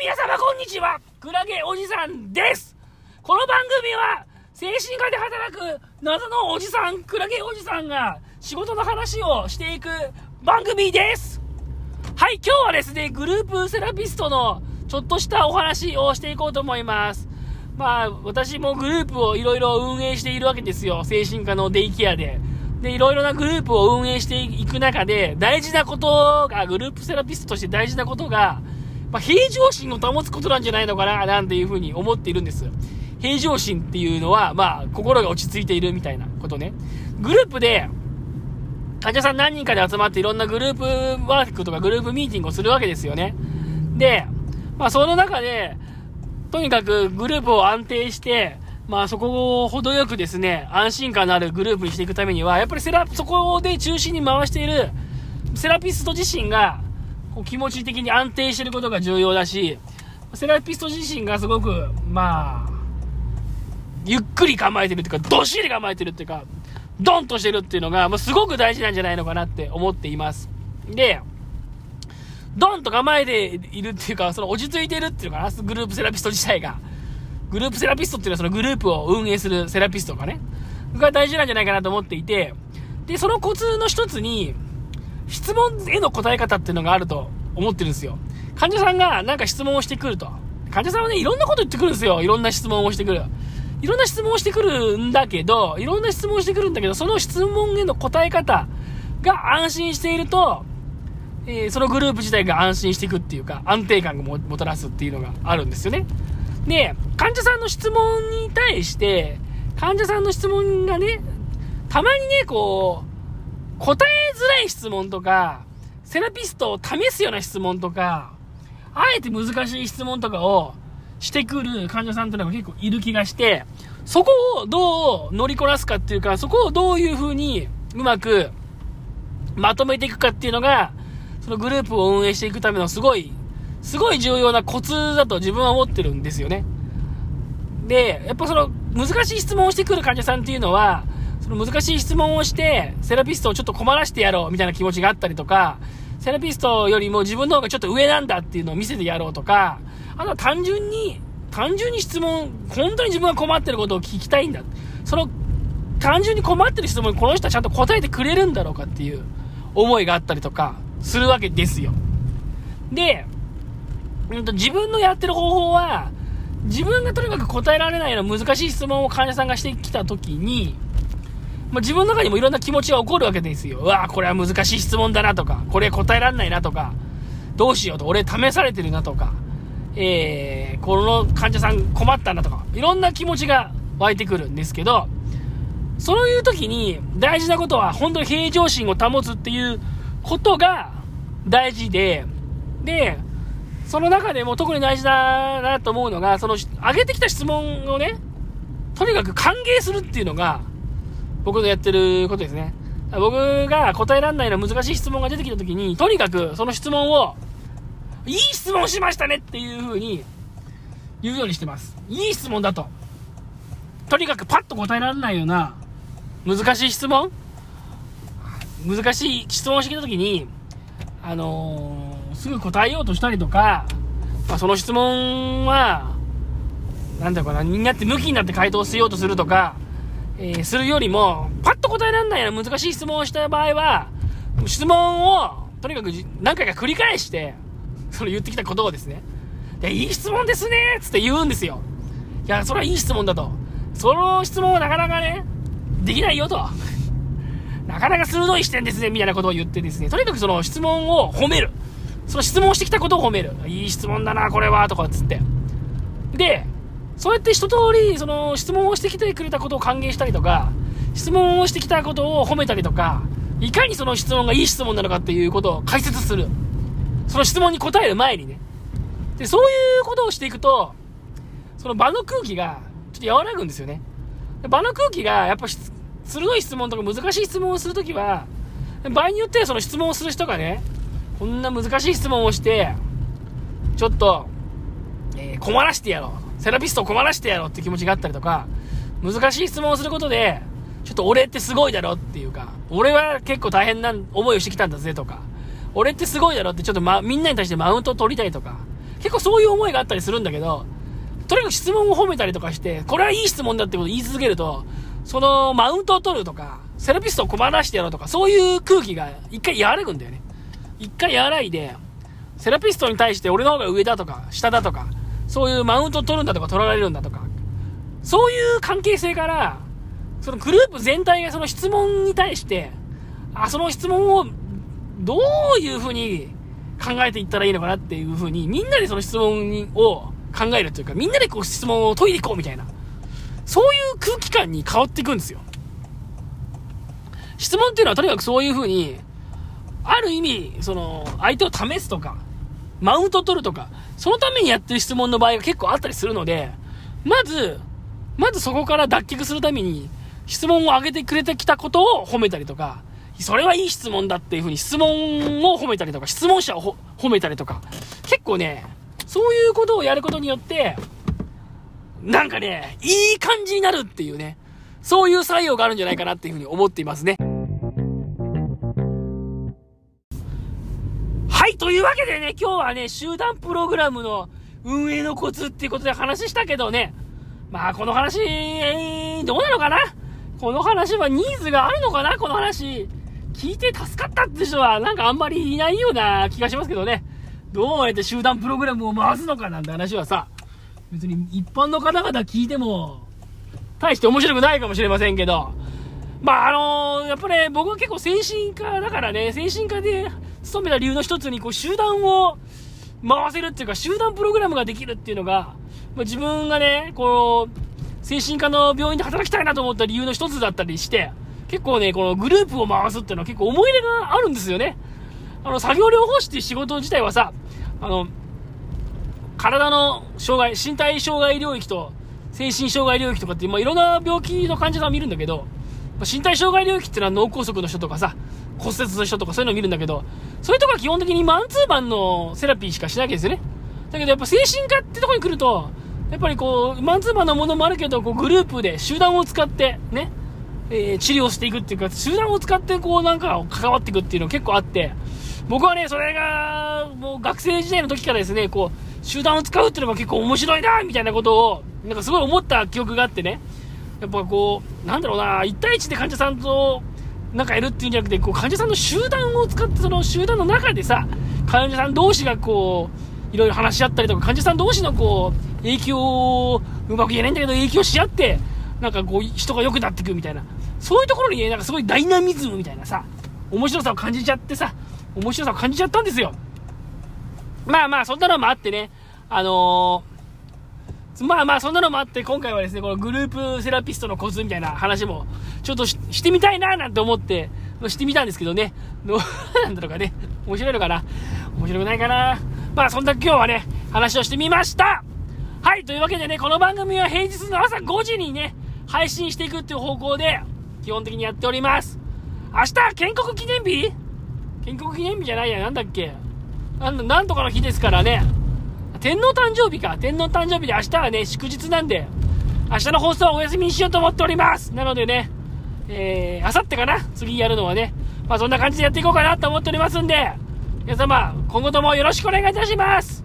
皆様こんにちはクラゲおじさんですこの番組は精神科で働く謎のおじさん、クラゲおじさんが仕事の話をしていく番組ですはい、今日はですね、グループセラピストのちょっとしたお話をしていこうと思います。まあ、私もグループをいろいろ運営しているわけですよ。精神科のデイケアで。で、いろいろなグループを運営していく中で、大事なことが、グループセラピストとして大事なことが、まあ、平常心を保つことなんじゃないのかな、なんていうふうに思っているんです。平常心っていうのは、まあ、心が落ち着いているみたいなことね。グループで、患者さん何人かで集まっていろんなグループワークとかグループミーティングをするわけですよね。で、まあその中で、とにかくグループを安定して、まあそこを程よくですね、安心感のあるグループにしていくためには、やっぱりセラ、そこで中心に回しているセラピスト自身が、こう気持ち的に安定してることが重要だし、セラピスト自身がすごく、まあ、ゆっくり構えてるっていうか、どっしり構えてるっていうか、ドンとしてるっていうのが、もうすごく大事なんじゃないのかなって思っています。で、ドンと構えているっていうか、その落ち着いてるっていうのかな、グループセラピスト自体が。グループセラピストっていうのはそのグループを運営するセラピストがね、が大事なんじゃないかなと思っていて、で、そのコツの一つに、質問への答え方っていうのがあると思ってるんですよ。患者さんがなんか質問をしてくると。患者さんはね、いろんなこと言ってくるんですよ。いろんな質問をしてくる。いろんな質問をしてくるんだけど、いろんな質問をしてくるんだけど、その質問への答え方が安心していると、えー、そのグループ自体が安心していくっていうか、安定感がもたらすっていうのがあるんですよね。で、患者さんの質問に対して、患者さんの質問がね、たまにね、こう、答えづらい質問とか、セラピストを試すような質問とか、あえて難しい質問とかをしてくる患者さんっていうのが結構いる気がして、そこをどう乗りこなすかっていうか、そこをどういう風にうまくまとめていくかっていうのが、そのグループを運営していくためのすごい、すごい重要なコツだと自分は思ってるんですよね。で、やっぱその難しい質問をしてくる患者さんっていうのは、その難しい質問をして、セラピストをちょっと困らしてやろうみたいな気持ちがあったりとか、セラピストよりも自分の方がちょっと上なんだっていうのを見せてやろうとか、あとは単純に、単純に質問、本当に自分が困ってることを聞きたいんだ。その、単純に困ってる質問にこの人はちゃんと答えてくれるんだろうかっていう思いがあったりとか、するわけですよ。で、うんと、自分のやってる方法は、自分がとにかく答えられないような難しい質問を患者さんがしてきたときに、まあ、自分の中にもいろんな気持ちが起こるわけですよ。うわこれは難しい質問だなとか、これ答えられないなとか、どうしようと、俺試されてるなとか、えー、この患者さん困ったなとか、いろんな気持ちが湧いてくるんですけど、そういう時に大事なことは本当に平常心を保つっていうことが大事で、で、その中でも特に大事だなと思うのが、その、上げてきた質問をね、とにかく歓迎するっていうのが、僕のやってることですね。僕が答えられないの難しい質問が出てきた時に、とにかくその質問を、いい質問しましたねっていう風に言うようにしてます。いい質問だと。とにかくパッと答えられないような難しい質問？難しい質問をしてきた時に、あのー、すぐ答えようとしたりとか、まあ、その質問は、なんだろうかな、みんなって向きになって回答しようとするとか、えー、するよりも、パッと答えられないような難しい質問をした場合は、質問を、とにかく何回か繰り返して、その言ってきたことをですね、で、いい質問ですねつって言うんですよ。いや、それはいい質問だと。その質問はなかなかね、できないよと。なかなか鋭い視点ですね、みたいなことを言ってですね、とにかくその質問を褒める。その質問してきたことを褒める。いい質問だな、これは、とかっつって。で、そうやって一通り、その質問をしてきてくれたことを歓迎したりとか、質問をしてきたことを褒めたりとか、いかにその質問がいい質問なのかっていうことを解説する。その質問に答える前にね。で、そういうことをしていくと、その場の空気がちょっと和らぐんですよね。場の空気がやっぱ鋭い質問とか難しい質問をするときは、場合によってはその質問をする人がね、こんな難しい質問をして、ちょっと、えー、困らしてやろう。セラピストを困らしてやろうって気持ちがあったりとか、難しい質問をすることで、ちょっと俺ってすごいだろっていうか、俺は結構大変な思いをしてきたんだぜとか、俺ってすごいだろってちょっと、ま、みんなに対してマウントを取りたいとか、結構そういう思いがあったりするんだけど、とにかく質問を褒めたりとかして、これはいい質問だってことを言い続けると、そのマウントを取るとか、セラピストを困らしてやろうとか、そういう空気が一回和らぐんだよね。一回和らいで、セラピストに対して俺の方が上だとか、下だとか、そういうマウント取るんだとか取られるんだとか、そういう関係性から、そのグループ全体がその質問に対して、あ、その質問をどういうふうに考えていったらいいのかなっていうふうに、みんなでその質問を考えるというか、みんなでこう質問を解いていこうみたいな、そういう空気感に変わっていくんですよ。質問っていうのはとにかくそういうふうに、ある意味、その、相手を試すとか、マウント取るとか、そのためにやってる質問の場合が結構あったりするので、まず、まずそこから脱却するために、質問を上げてくれてきたことを褒めたりとか、それはいい質問だっていうふうに質問を褒めたりとか、質問者を褒めたりとか、結構ね、そういうことをやることによって、なんかね、いい感じになるっていうね、そういう作用があるんじゃないかなっていうふうに思っていますね。というわけでね、今日はね、集団プログラムの運営のコツっていうことで話したけどね、まあこの話、どうなのかな？この話はニーズがあるのかな？この話。聞いて助かったって人はなんかあんまりいないような気がしますけどね。どうやって集団プログラムを回すのかなんて話はさ、別に一般の方々聞いても、大して面白くないかもしれませんけど、まああのー、やっぱね、僕は結構精神科だからね、精神科で勤めた理由の一つに、こう集団を回せるっていうか、集団プログラムができるっていうのが、まあ、自分がね、こう、精神科の病院で働きたいなと思った理由の一つだったりして、結構ね、このグループを回すっていうのは結構思い入れがあるんですよね。あの、作業療法士っていう仕事自体はさ、あの、体の障害、身体障害領域と精神障害領域とかって、まあ、いろんな病気の患者さんを見るんだけど、身体障害領域っていうのは脳梗塞の人とかさ、骨折の人とかそういうのを見るんだけど、そういうとこは基本的にマンツーマンのセラピーしかしないわけですよね。だけどやっぱ精神科ってとこに来ると、やっぱりこう、マンツーマンのものもあるけど、こうグループで集団を使って、ね、えー、治療していくっていうか、集団を使ってこうなんか関わっていくっていうの結構あって、僕はね、それが、もう学生時代の時からですね、こう、集団を使うっていうのが結構面白いな、みたいなことを、なんかすごい思った記憶があってね、やっぱこう、なんだろうな、1対1で患者さんと、なんかやるっていうんじゃなくて、こう、患者さんの集団を使って、その集団の中でさ、患者さん同士がこう、いろいろ話し合ったりとか、患者さん同士のこう、影響を、うまく言えないんだけど、影響し合って、なんかこう、人が良くなっていくみたいな。そういうところにね、なんかすごいダイナミズムみたいなさ、面白さを感じちゃってさ、面白さを感じちゃったんですよ。まあまあ、そんなのもあってね、あのー、まあまあ、そんなのもあって、今回はですね、このグループセラピストのコツみたいな話も、ちょっとしてみたいななんて思って、してみたんですけどね、どう なんだろうかね、面白いのかな？面白くないかな？まあ、そんな今日はね、話をしてみました。はい、というわけでね、この番組は平日の朝5時にね、配信していくっていう方向で、基本的にやっております。明日、建国記念日？建国記念日じゃないや、なんだっけ？なんなんとかの日ですからね。天皇誕生日か。天皇誕生日で明日はね、祝日なんで、明日の放送はお休みにしようと思っております。なのでね、えー、あさってかな？次やるのはね。まあそんな感じでやっていこうかなと思っておりますんで、皆様、今後ともよろしくお願いいたします。